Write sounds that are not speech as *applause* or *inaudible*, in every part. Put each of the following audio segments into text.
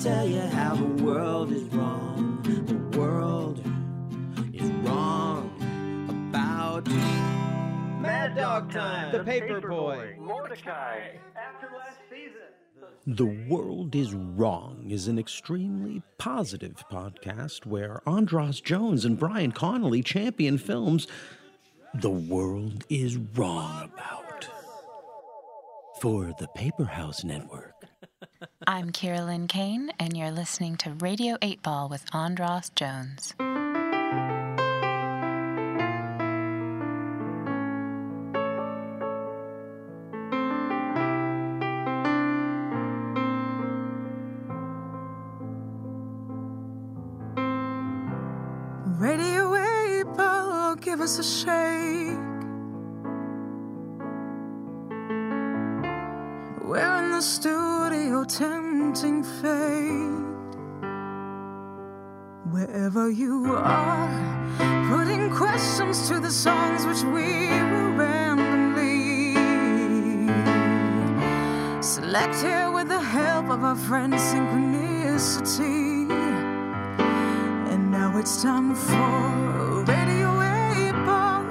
tell you how the world is wrong. The world is wrong about Mad Dog Time. The Paper Boy. Mordecai. After last season. The World is Wrong is an extremely positive podcast where Andras Jones and Brian Connolly champion films the world is wrong about. For the Paper House Network. I'm Carolyn Kane, and you're listening to Radio 8 Ball with Andras Jones. Radio 8 Ball, give us a shake. We're in the studio tempting fate. Wherever you are, putting questions to the songs which we will randomly select here with the help of our friend Synchronicity. And now it's time for Radio 8 Ball.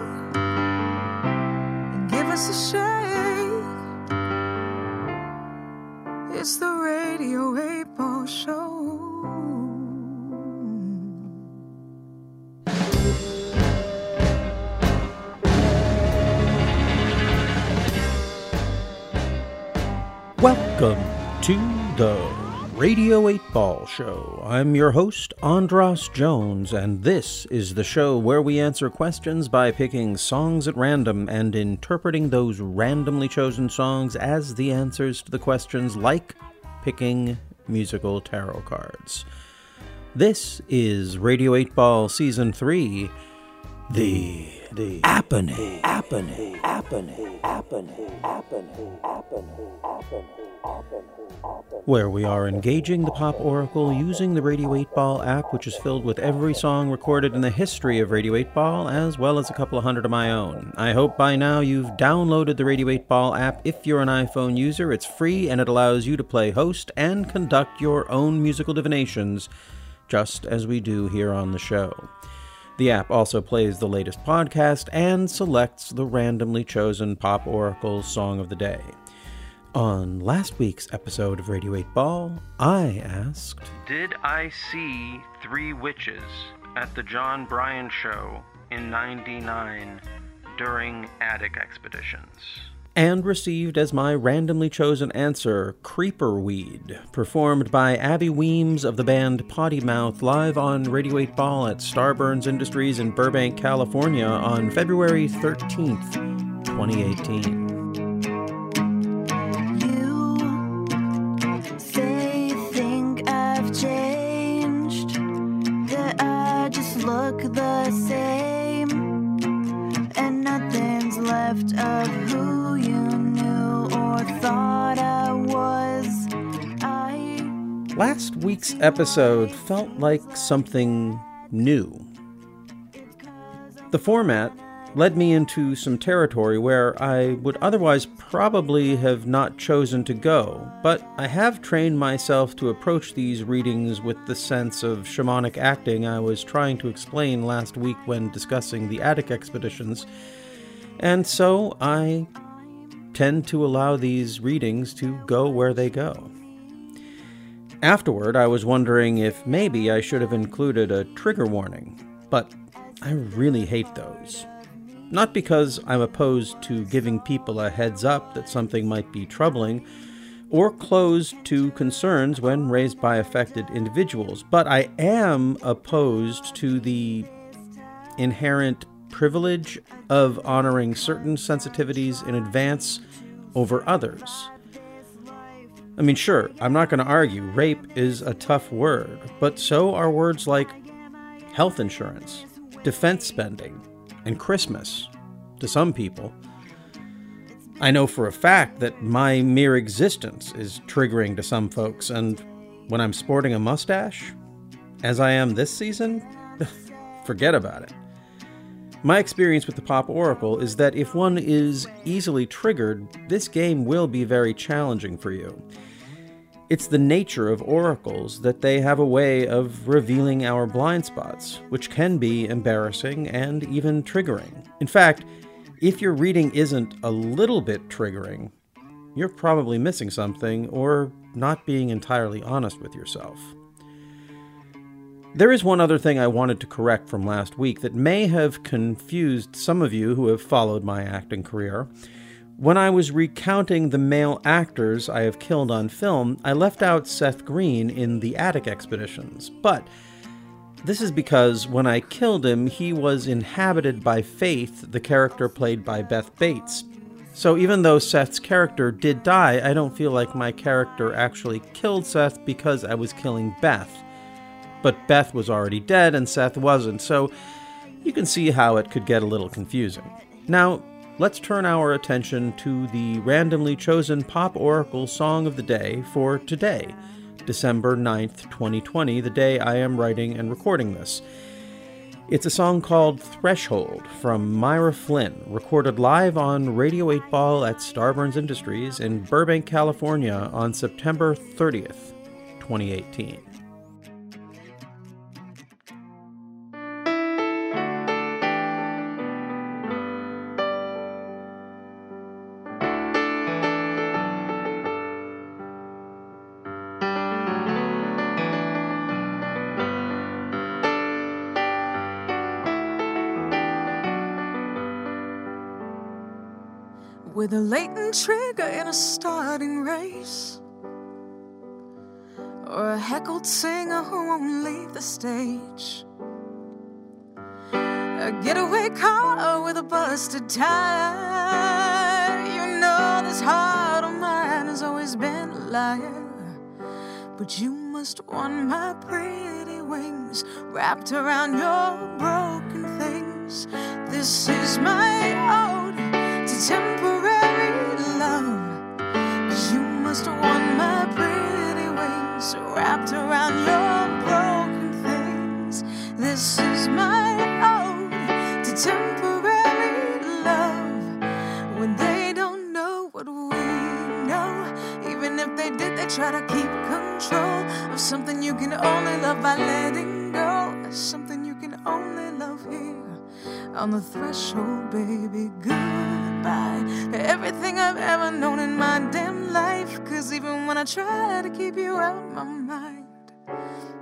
Give us a shake. Welcome to the Radio 8 Ball Show. I'm your host, Andras Jones, and this is the show where we answer questions by picking songs at random and interpreting those randomly chosen songs as the answers to the questions, like picking musical tarot cards. This is Radio 8 Ball Season 3, the the Apony, Apony, Apony, Apony, Apony, Apony, where we are engaging the Pop Oracle using the Radio 8 Ball app, which is filled with every song recorded in the history of Radio 8 Ball, as well as a couple of hundred of my own. I hope by now you've downloaded the Radio 8 Ball app if you're an iPhone user. It's free and it allows you to play host and conduct your own musical divinations, just as we do here on the show. The app also plays the latest podcast and selects the randomly chosen Pop Oracle song of the day. On last week's episode of Radio 8 Ball, I asked, Did I see three witches at the Jon Brion show in 99 during attic expeditions? And received as my randomly chosen answer Creeper Weed, performed by Abby Weems of the band Potty Mouth live on Radio 8 Ball at Starburns Industries in Burbank, California on February 13th, 2018. You Last week's episode felt like something new. The format led me into some territory where I would otherwise probably have not chosen to go, but I have trained myself to approach these readings with the sense of shamanic acting I was trying to explain last week when discussing the attic expeditions, and so I tend to allow these readings to go where they go. Afterward, I was wondering if maybe I should have included a trigger warning, but I really hate those. Not because I'm opposed to giving people a heads up that something might be troubling, or closed to concerns when raised by affected individuals, but I am opposed to the inherent privilege of honoring certain sensitivities in advance over others. I mean, sure, I'm not going to argue rape is a tough word, but so are words like health insurance, defense spending, and Christmas to some people. I know for a fact that my mere existence is triggering to some folks, and when I'm sporting a mustache, as I am this season, *laughs* forget about it. My experience with the Pop Oracle is that if one is easily triggered, this game will be very challenging for you. It's the nature of oracles that they have a way of revealing our blind spots, which can be embarrassing and even triggering. In fact, if your reading isn't a little bit triggering, you're probably missing something or not being entirely honest with yourself. There is one other thing I wanted to correct from last week that may have confused some of you who have followed my acting career. When I was recounting the male actors I have killed on film, I left out Seth Green in The Attic Expeditions. But this is because when I killed him, he was inhabited by Faith, the character played by Beth Bates. So even though Seth's character did die, I don't feel like my character actually killed Seth because I was killing Beth. But Beth was already dead and Seth wasn't, so you can see how it could get a little confusing. Now, let's turn our attention to the randomly chosen Pop Oracle Song of the Day for today, December 9th, 2020, the day I am writing and recording this. It's a song called Threshold from Myra Flynn, recorded live on Radio 8 Ball at Starburns Industries in Burbank, California on September 30th, 2018. Trigger in a starting race. Or a heckled singer who won't leave the stage. A getaway car with a busted tire. You know this heart of mine has always been a liar. But you must want my pretty wings wrapped around your broken things. This is my ode to temporary wrapped around your broken things. This is my ode to temporary love. When they don't know what we know, even if they did, they try to keep control of something you can only love by letting go. Something you can only love here on the threshold, baby. Goodbye everything I've ever known in my damn life. Cause even when I try to keep you out my mind,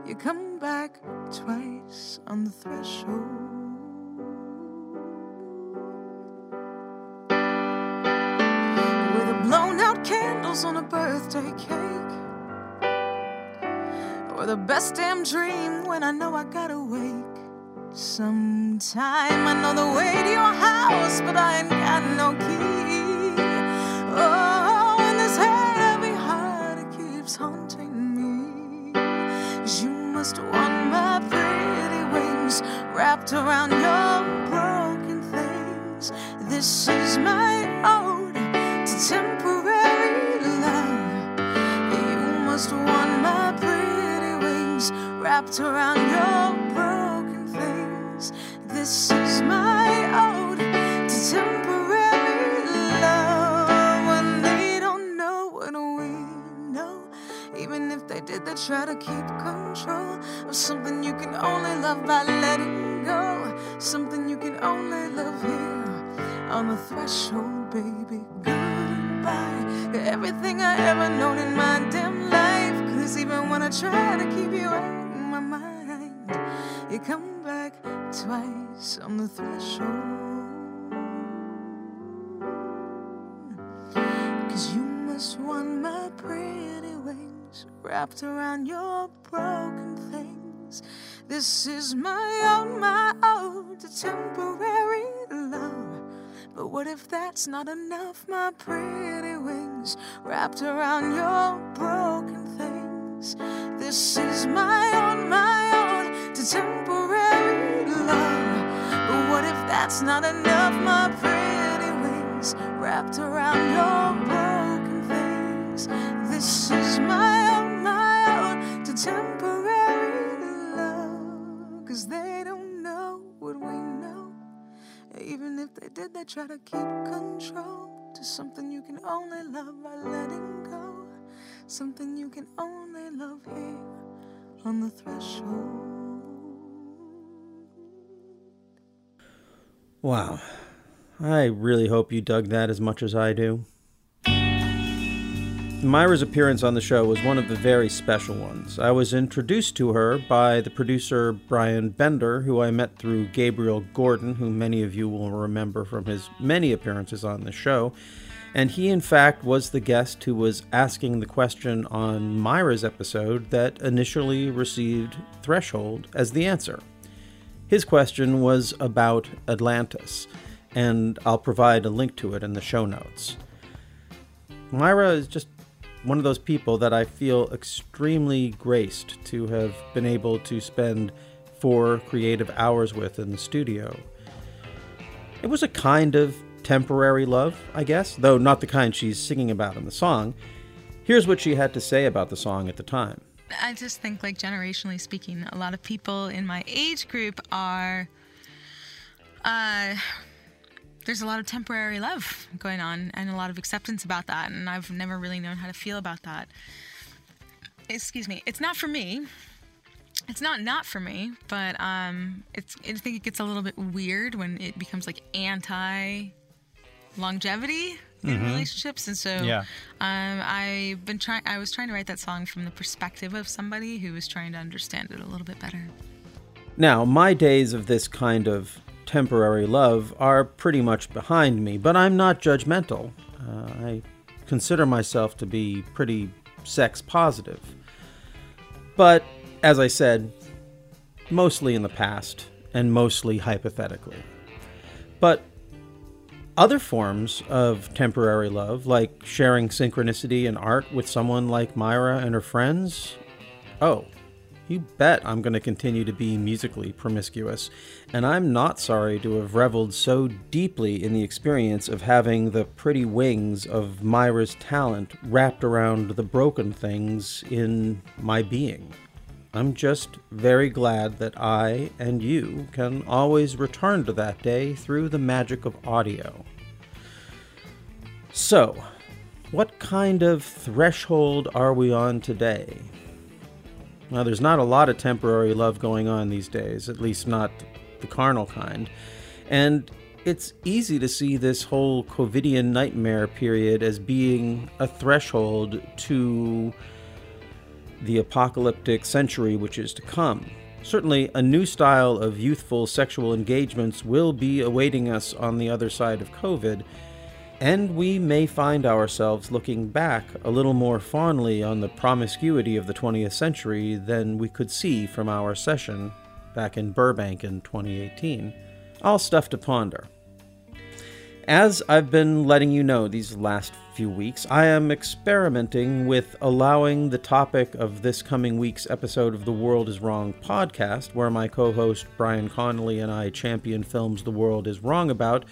you come back twice on the threshold. Blown out candles on a birthday cake. Or the best damn dream when I know I gotta wake. Sometime I know the way to your house, but I ain't got no key. Oh, and this heavy heart it keeps haunting me. you must want my pretty wings wrapped around your broken things. This is my ode to temporary love. You must want my pretty wings wrapped around your broken things. This is my ode to temporary they try to keep control of something you can only love by letting go. Something you can only love here on the threshold, baby. Goodbye everything I ever known in my damn life. Cause even when I try to keep you out of my mind, you come back twice on the threshold. Wrapped around your broken things. This is my own, my own, temporary love. But what if that's not enough? My pretty wings wrapped around your broken things. This is my own, my own temporary love. But what if that's not enough? My pretty wings wrapped around your broken things. This is my Cause they don't know what we know. Even if they did, they try to keep control to something you can only love by letting go. something you can only love here on the threshold. Wow. I really hope you dug that as much as I do. Myra's appearance on the show was one of the very special ones. I was introduced to her by the producer Brian Bender, who I met through Gabriel Gordon, who many of you will remember from his many appearances on the show. And he, in fact, was the guest who was asking the question on Myra's episode that initially received Threshold as the answer. His question was about Atlantis, and I'll provide a link to it in the show notes. Myra is just one of those people that I feel extremely graced to have been able to spend four creative hours with in the studio. It was a kind of temporary love, I guess, though not the kind she's singing about in the song. Here's what she had to say about the song at the time. I just think, like, generationally speaking, a lot of people in my age group are. Uh, there's a lot of temporary love going on and a lot of acceptance about that. And I've never really known how to feel about that. Excuse me. It's not for me. It's not not for me, but um, it's. I think it gets a little bit weird when it becomes like anti longevity in relationships, and so Yeah. um, I've been trying. I was trying to write that song from the perspective of somebody who was trying to understand it a little bit better. Now, my days of this kind of temporary love are pretty much behind me, but I'm not judgmental. Uh, I consider myself to be pretty sex positive. But, as I said, mostly in the past and mostly hypothetically. But other forms of temporary love, like sharing synchronicity and art with someone like Myra and her friends, oh, you bet I'm going to continue to be musically promiscuous, and I'm not sorry to have reveled so deeply in the experience of having the pretty wings of Myra's talent wrapped around the broken things in my being. I'm just very glad that I and you can always return to that day through the magic of audio. So, what kind of threshold are we on today? Now, there's not a lot of temporary love going on these days, at least not the carnal kind. And it's easy to see this whole COVIDian nightmare period as being a threshold to the apocalyptic century which is to come. Certainly, a new style of youthful sexual engagements will be awaiting us on the other side of COVID, and we may find ourselves looking back a little more fondly on the promiscuity of the 20th century than we could see from our session back in Burbank in 2018. All stuff to ponder. As I've been letting you know these last few weeks, I am experimenting with allowing the topic of this coming week's episode of the World is Wrong podcast, where my co host Brian Connolly and I champion films the world is wrong about,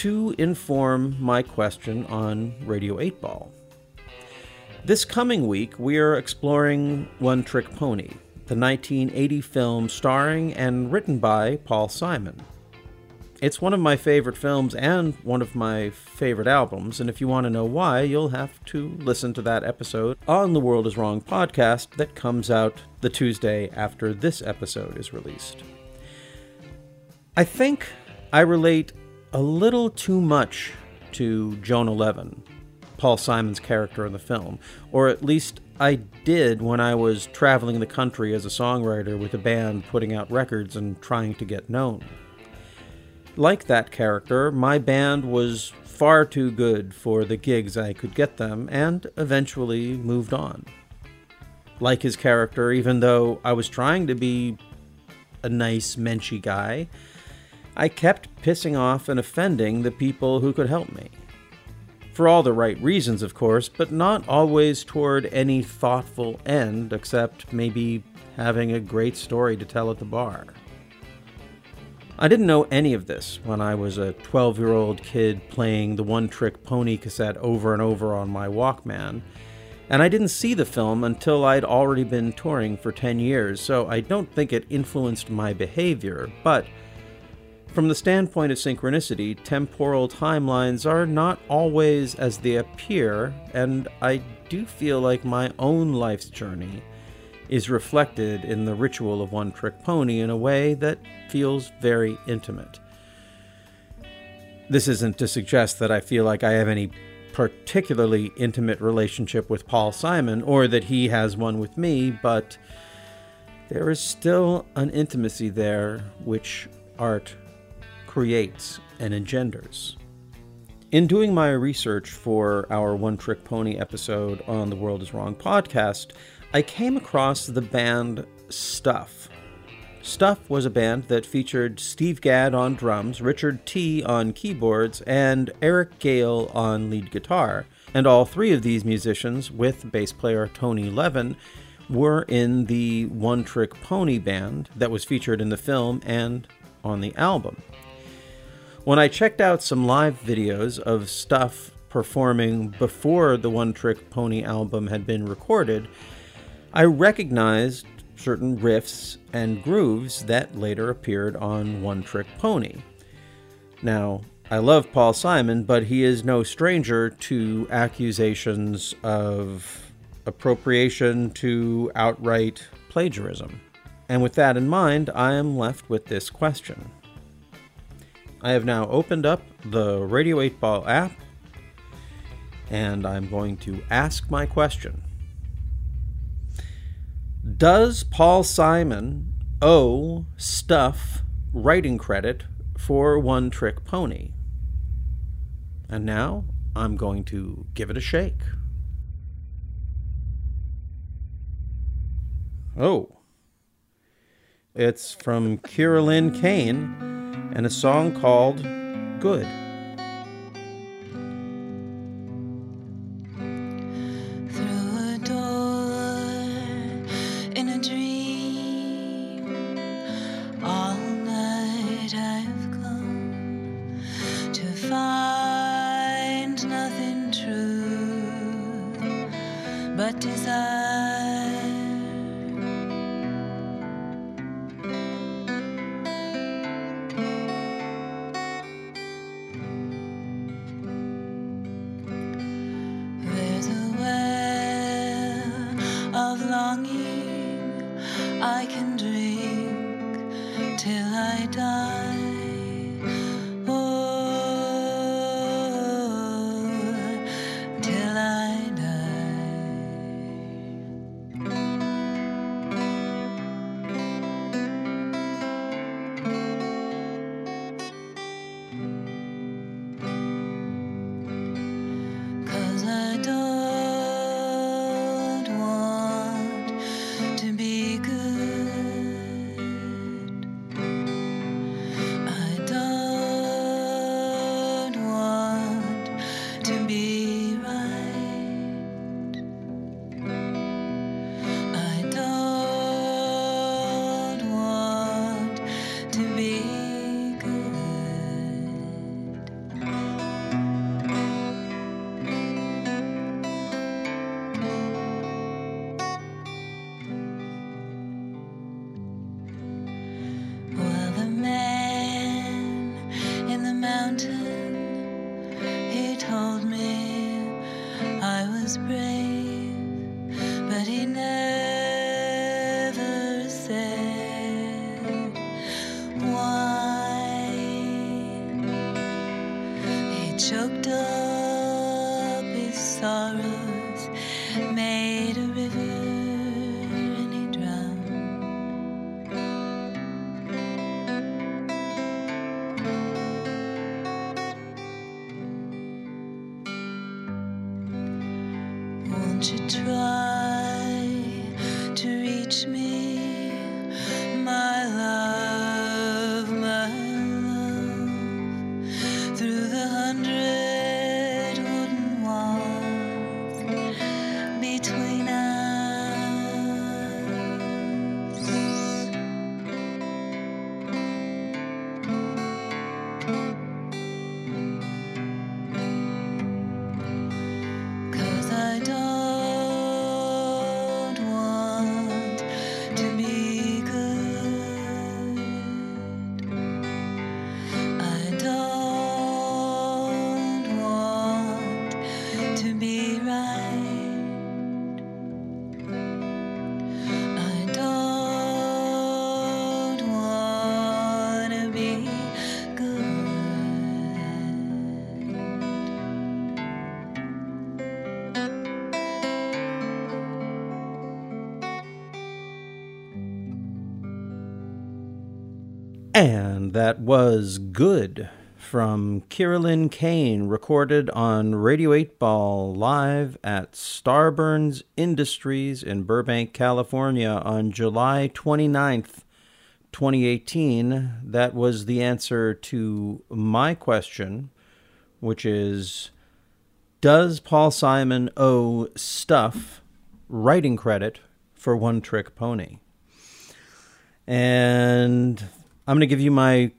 to inform my question on Radio 8 Ball. This coming week, we are exploring One Trick Pony, the 1980 film starring and written by Paul Simon. It's one of my favorite films and one of my favorite albums, and if you want to know why, you'll have to listen to that episode on the World is Wrong podcast that comes out the Tuesday after this episode is released. I think I relate a little too much to Jonah Levin, Paul Simon's character in the film, or at least I did when I was traveling the country as a songwriter with a band putting out records and trying to get known. Like that character, my band was far too good for the gigs I could get them and eventually moved on. Like his character, even though I was trying to be a nice, menschy guy, I kept pissing off and offending the people who could help me. For all the right reasons, of course, but not always toward any thoughtful end except maybe having a great story to tell at the bar. I didn't know any of this when I was a 12 year old kid playing the One Trick Pony cassette over and over on my Walkman, and I didn't see the film until I'd already been touring for 10 years, so I don't think it influenced my behavior, but from the standpoint of synchronicity, temporal timelines are not always as they appear, and I do feel like my own life's journey is reflected in the ritual of One Trick Pony in a way that feels very intimate. This isn't to suggest that I feel like I have any particularly intimate relationship with Paul Simon or that he has one with me, but there is still an intimacy there which art creates and engenders. In doing my research for our One Trick Pony episode on the World is Wrong podcast, I came across the band Stuff. Stuff was a band that featured Steve Gadd on drums, Richard Tee on keyboards, and Eric Gale on lead guitar. And all three of these musicians, with bass player Tony Levin, were in the One Trick Pony band that was featured in the film and on the album. When I checked out some live videos of stuff performing before the One Trick Pony album had been recorded, I recognized certain riffs and grooves that later appeared on One Trick Pony. Now, I love Paul Simon, but he is no stranger to accusations of appropriation to outright plagiarism. And with that in mind, I am left with this question. I have now opened up the Radio 8 Ball app and I'm going to ask my question. Does Paul Simon owe Stuff writing credit for One Trick Pony? And now I'm going to give it a shake. Oh. It's from Kira Lynn Kane and a song called Good. I can drink till I die. That was Good from Kiralyn Kane, recorded on Radio 8 Ball live at Starburns Industries in Burbank, California on July 29th, 2018. That was the answer to my question, which is Does Paul Simon owe Stuff writing credit for One Trick Pony? And I'm going to give you my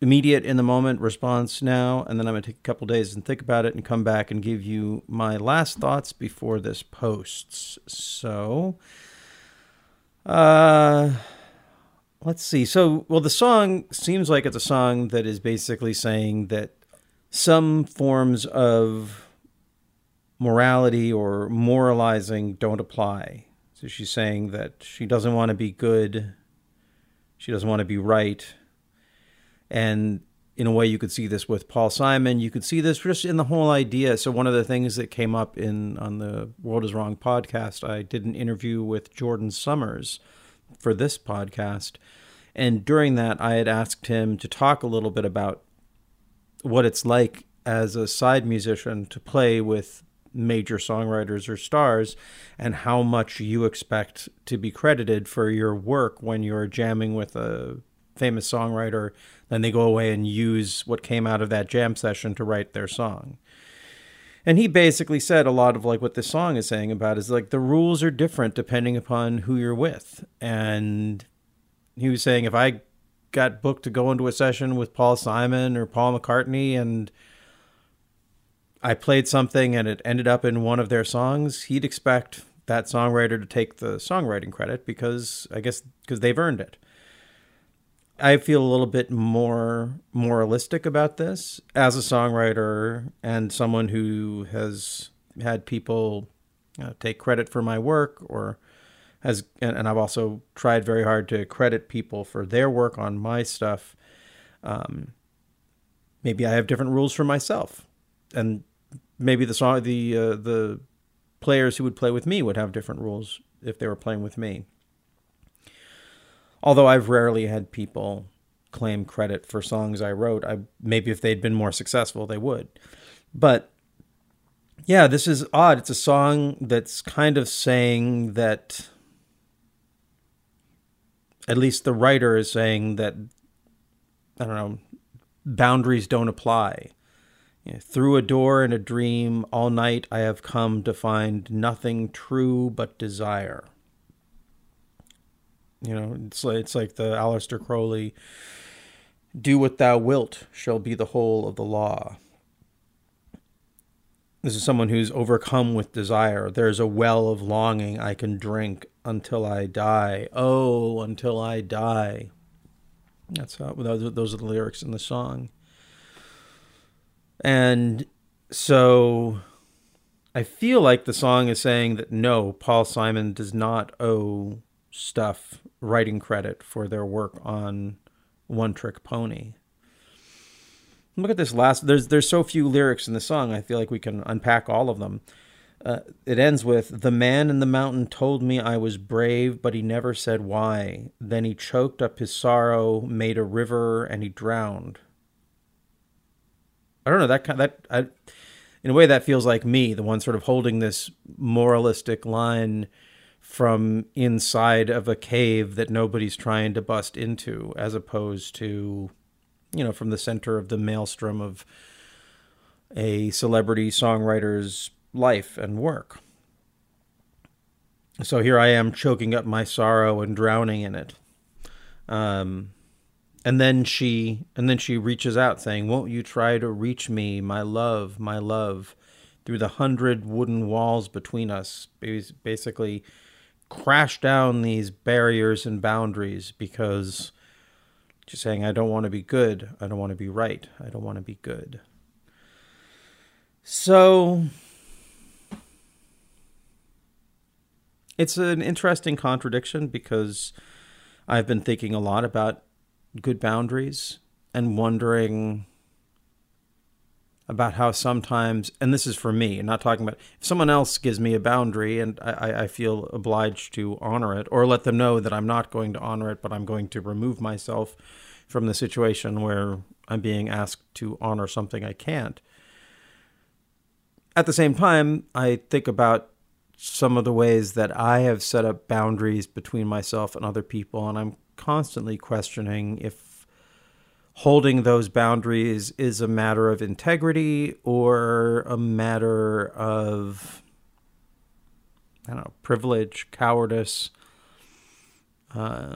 immediate in the moment response now, and then I'm going to take a couple days and think about it and come back and give you my last thoughts before this posts. So, uh, let's see. So, well, the song seems like it's a song that is basically saying that some forms of morality or moralizing don't apply. So she's saying that she doesn't want to be good, she doesn't want to be right and in a way, you could see this with Paul Simon. You could see this just in the whole idea. So one of the things that came up in on the World Is Wrong podcast, I did an interview with Jordan Summers for this podcast, and during that, I had asked him to talk a little bit about what it's like as a side musician to play with major songwriters or stars and how much you expect to be credited for your work when you're jamming with a famous songwriter then they go away and use what came out of that jam session to write their song. And he basically said a lot of like what this song is saying about is like the rules are different depending upon who you're with. And he was saying if I got booked to go into a session with Paul Simon or Paul McCartney and I played something and it ended up in one of their songs, he'd expect that songwriter to take the songwriting credit because I guess because they've earned it. I feel a little bit more moralistic about this as a songwriter and someone who has had people uh, take credit for my work or has and, and, I've also tried very hard to credit people for their work on my stuff. Um, maybe I have different rules for myself, and maybe the song the uh, the players who would play with me would have different rules if they were playing with me. Although I've rarely had people claim credit for songs I wrote. I maybe if they'd been more successful, they would. But yeah, this is odd. It's a song that's kind of saying that at least the writer is saying that I don't know, boundaries don't apply. You know, through a door in a dream all night I have come to find nothing true but desire. You know, it's like, it's like the Aleister Crowley, "Do what thou wilt shall be the whole of the law." This is someone who's overcome with desire. There's a well of longing I can drink until I die. Oh, until I die. That's how those are the lyrics in the song. And so I feel like the song is saying that no, Paul Simon does not owe stuff writing credit for their work on One Trick Pony. Look at this last. There's there's so few lyrics in the song. I feel like we can unpack all of them. Uh, it ends with the man in the mountain told me I was brave, but he never said why. Then he choked up his sorrow, made a river, and he drowned. I don't know that kind that I, in a way that feels like me, the one sort of holding this moralistic line from inside of a cave that nobody's trying to bust into, as opposed to, you know, from the center of the maelstrom of a celebrity songwriter's life and work. So here I am choking up my sorrow and drowning in it. Um, and then she and then she reaches out saying, "Won't you try to reach me, my love, my love, through the hundred wooden walls between us?" Basically, crash down these barriers and boundaries because she's saying, I don't want to be good. I don't want to be right. I don't want to be good. So it's an interesting contradiction because I've been thinking a lot about good boundaries and wondering about how sometimes, and this is for me, not talking about if someone else gives me a boundary and I, I feel obliged to honor it, or let them know that I'm not going to honor it, but I'm going to remove myself from the situation where I'm being asked to honor something I can't. At the same time, I think about some of the ways that I have set up boundaries between myself and other people, and I'm constantly questioning if holding those boundaries is a matter of integrity or a matter of I don't know privilege, cowardice, uh,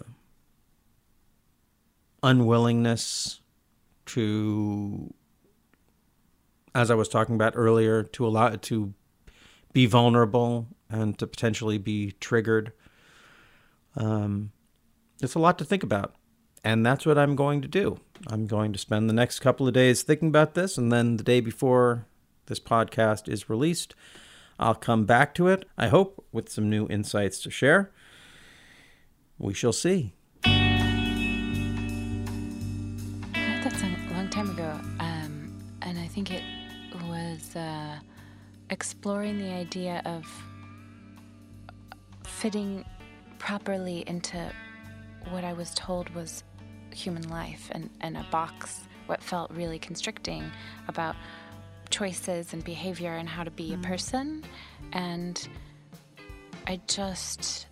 unwillingness to, as I was talking about earlier, to allow to be vulnerable and to potentially be triggered. Um, it's a lot to think about. And that's what I'm going to do. I'm going to spend the next couple of days thinking about this, and then the day before this podcast is released, I'll come back to it, I hope, with some new insights to share. We shall see. I wrote that song a long time ago, um, and I think it was uh, exploring the idea of fitting properly into what I was told was human life and, and a box, what felt really constricting about choices and behavior and how to be a mm-hmm. person. And I just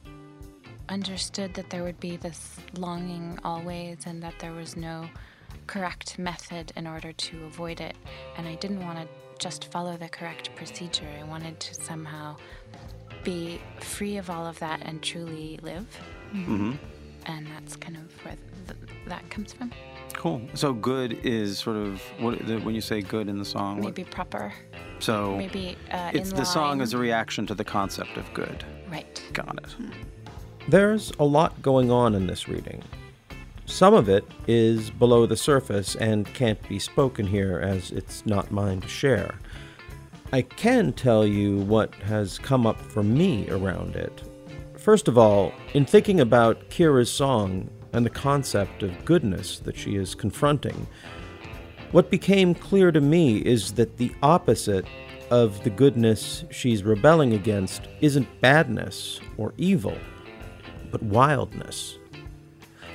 understood that there would be this longing always and that there was no correct method in order to avoid it. And I didn't want to just follow the correct procedure. I wanted to somehow be free of all of that and truly live. Mm-hmm. And that's kind of where th- that comes from. Cool. So good is sort of what the, when you say good in the song. what- Maybe proper. so Maybe uh, it's in the song is a reaction to the concept of good. Right. Got it. There's a lot going on in this reading. Some of it is below the surface and can't be spoken here as it's not mine to share. I can tell you what has come up for me around it. First of all, in thinking about Kira's song and the concept of goodness that she is confronting, what became clear to me is that the opposite of the goodness she's rebelling against isn't badness or evil but wildness.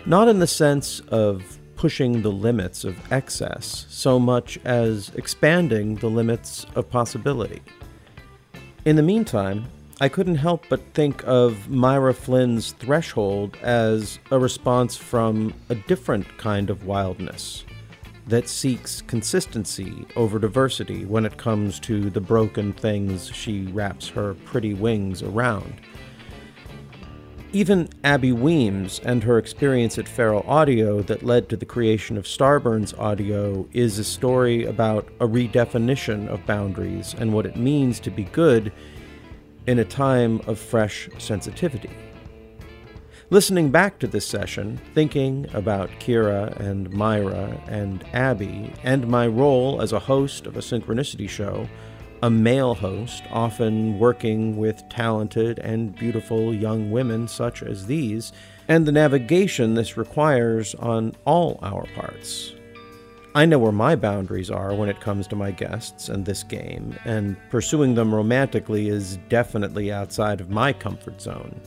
Not in the sense of pushing the limits of excess so much as expanding the limits of possibility. In the meantime, I couldn't help but think of Myra Flynn's threshold as a response from a different kind of wildness that seeks consistency over diversity when it comes to the broken things she wraps her pretty wings around. Even Abby Weems and her experience at Feral Audio that led to the creation of Starburns Audio is a story about a redefinition of boundaries and what it means to be good in a time of fresh sensitivity. Listening back to this session, thinking about Kira and Myra and Abby, and my role as a host of a synchronicity show, a male host, often working with talented and beautiful young women such as these, and the navigation this requires on all our parts. I know where my boundaries are when it comes to my guests and this game, and pursuing them romantically is definitely outside of my comfort zone.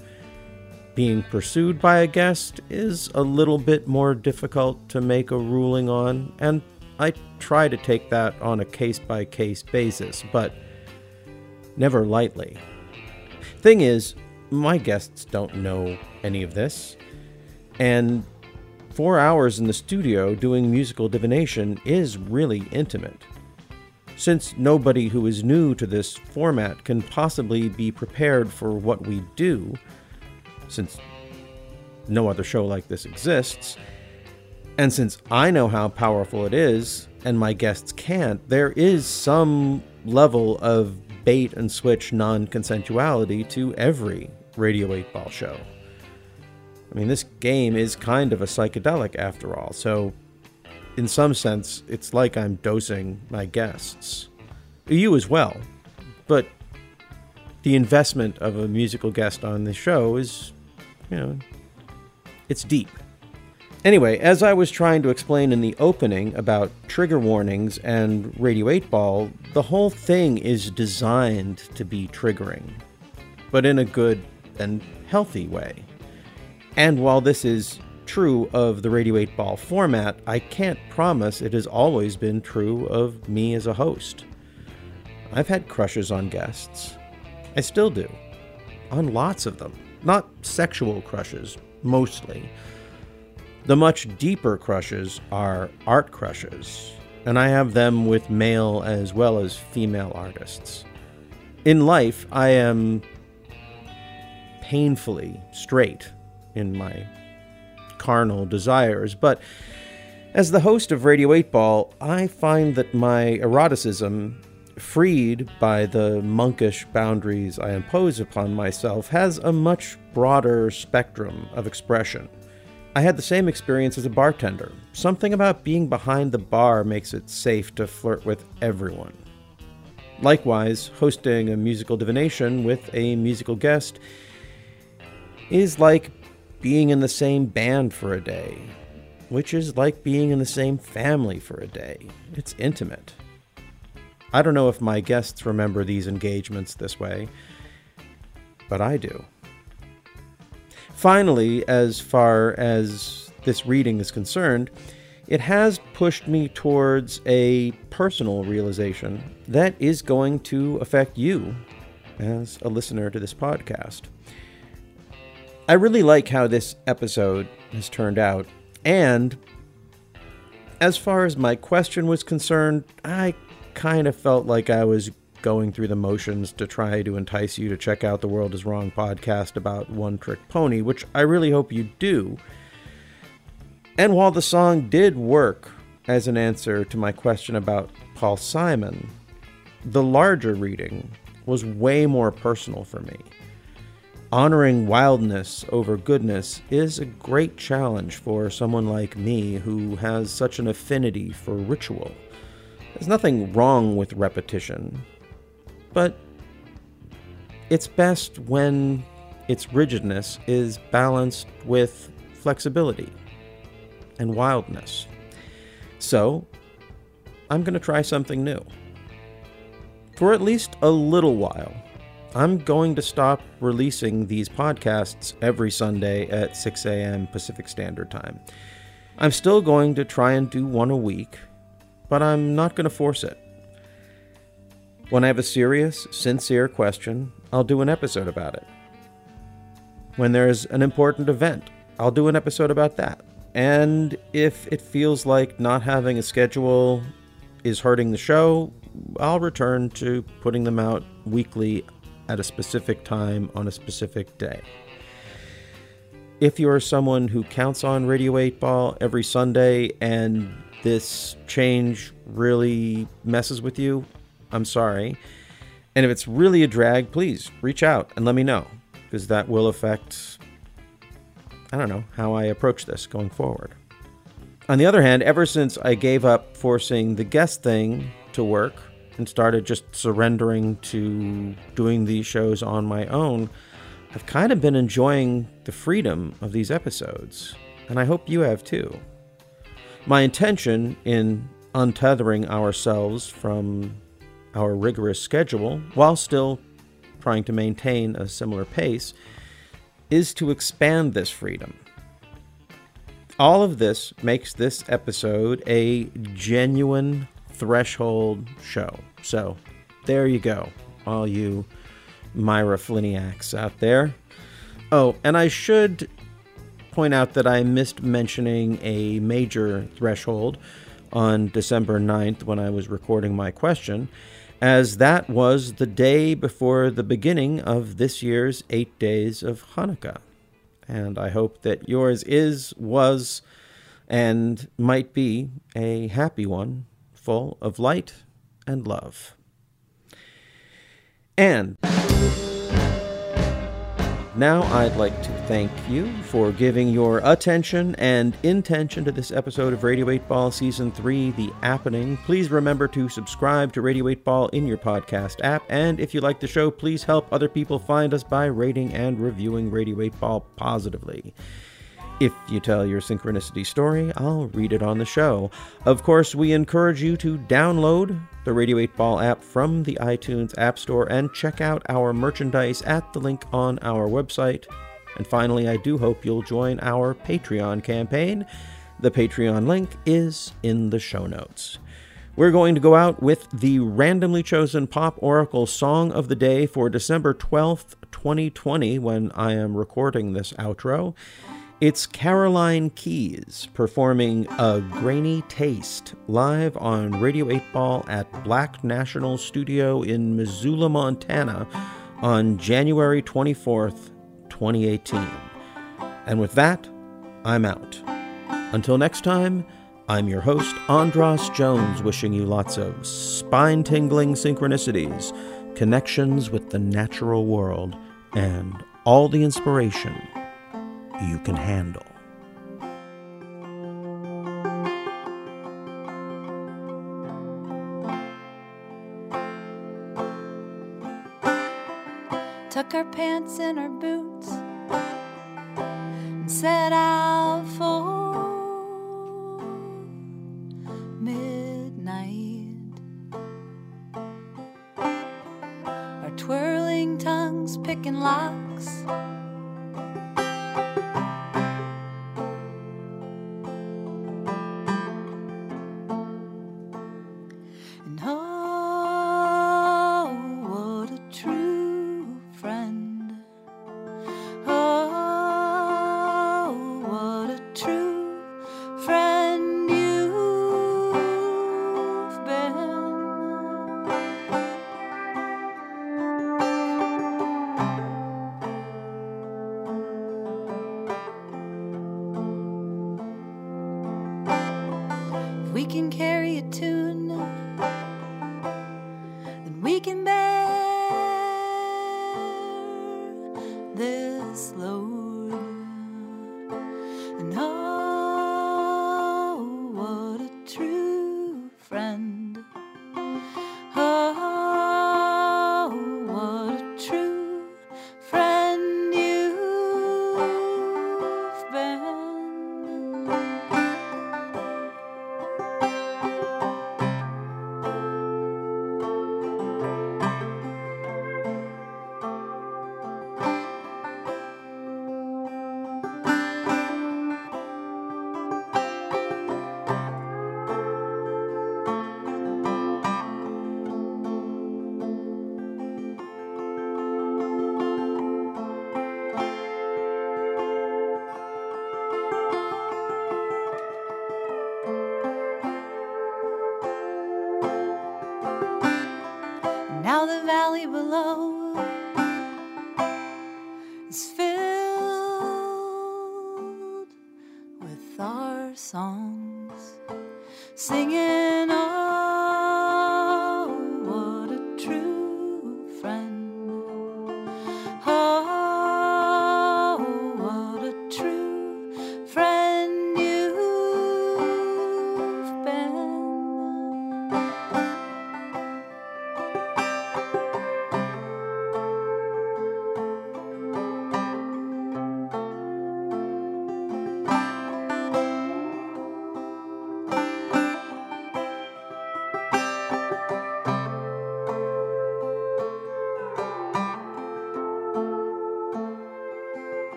Being pursued by a guest is a little bit more difficult to make a ruling on, and I try to take that on a case by case basis, but never lightly. Thing is, my guests don't know any of this, and four hours in the studio doing musical divination is really intimate. Since nobody who is new to this format can possibly be prepared for what we do, since no other show like this exists, and since I know how powerful it is, and my guests can't, there is some level of bait and switch non consensuality to every Radio 8 Ball show. I mean, this game is kind of a psychedelic after all, so in some sense, it's like I'm dosing my guests. You as well. But the investment of a musical guest on the show is, you know, it's deep. Anyway, as I was trying to explain in the opening about trigger warnings and Radio 8 Ball, the whole thing is designed to be triggering, but in a good and healthy way. And while this is true of the Radio 8 Ball format, I can't promise it has always been true of me as a host. I've had crushes on guests. I still do. On lots of them. Not sexual crushes, mostly. The much deeper crushes are art crushes, and I have them with male as well as female artists. In life, I am painfully straight in my carnal desires, but as the host of Radio 8 Ball, I find that my eroticism, freed by the monkish boundaries I impose upon myself, has a much broader spectrum of expression. I had the same experience as a bartender. Something about being behind the bar makes it safe to flirt with everyone. Likewise, hosting a musical divination with a musical guest is like being in the same band for a day, which is like being in the same family for a day. It's intimate. I don't know if my guests remember these engagements this way, but I do. Finally, as far as this reading is concerned, it has pushed me towards a personal realization that is going to affect you as a listener to this podcast. I really like how this episode has turned out, and as far as my question was concerned, I kind of felt like I was going through the motions to try to entice you to check out the World is Wrong podcast about One Trick Pony, which I really hope you do. And while the song did work as an answer to my question about Paul Simon, the larger reading was way more personal for me. Honoring wildness over goodness is a great challenge for someone like me who has such an affinity for ritual. There's nothing wrong with repetition, but it's best when its rigidness is balanced with flexibility and wildness. So, I'm going to try something new. For at least a little while, I'm going to stop releasing these podcasts every Sunday at 6 a.m. Pacific Standard Time. I'm still going to try and do one a week, but I'm not going to force it. When I have a serious, sincere question, I'll do an episode about it. When there's an important event, I'll do an episode about that. And if it feels like not having a schedule is hurting the show, I'll return to putting them out weekly at a specific time on a specific day. If you are someone who counts on Radio 8 Ball every Sunday and this change really messes with you, I'm sorry. And if it's really a drag, please reach out and let me know because that will affect, I don't know, how I approach this going forward. On the other hand, ever since I gave up forcing the guest thing to work and started just surrendering to doing these shows on my own, I've kind of been enjoying the freedom of these episodes, and I hope you have too. My intention in untethering ourselves from our rigorous schedule while still trying to maintain a similar pace is to expand this freedom. All of this makes this episode a genuine threshold show. So there you go, all you Myra Fliniacs out there. Oh, and I should point out that I missed mentioning a major threshold on December 9th when I was recording my question, as that was the day before the beginning of this year's eight days of Hanukkah. And I hope that yours is, was, and might be a happy one, full of light and love. And now I'd like to thank you for giving your attention and intention to this episode of Radio 8 Ball Season 3, The Appening. Please remember to subscribe to Radio 8 Ball in your podcast app, and if you like the show, please help other people find us by rating and reviewing Radio 8 Ball positively. If you tell your synchronicity story, I'll read it on the show. Of course, we encourage you to download the Radio 8 Ball app from the iTunes App Store and check out our merchandise at the link on our website, And finally, I do hope you'll join our Patreon campaign. The Patreon link is in the show notes. We're going to go out with the randomly chosen Pop Oracle Song of the Day for December 12th, 2020, when I am recording this outro. It's Caroline Keys performing A Grainy Taste live on Radio 8 Ball at Black National Studio in Missoula, Montana on January 24th, 2018. And with that, I'm out. Until next time, I'm your host, Andras Jones, wishing you lots of spine tingling synchronicities, connections with the natural world, and all the inspiration you can handle. Tuck our pants in our boots and set out for midnight. Our twirling tongues picking locks.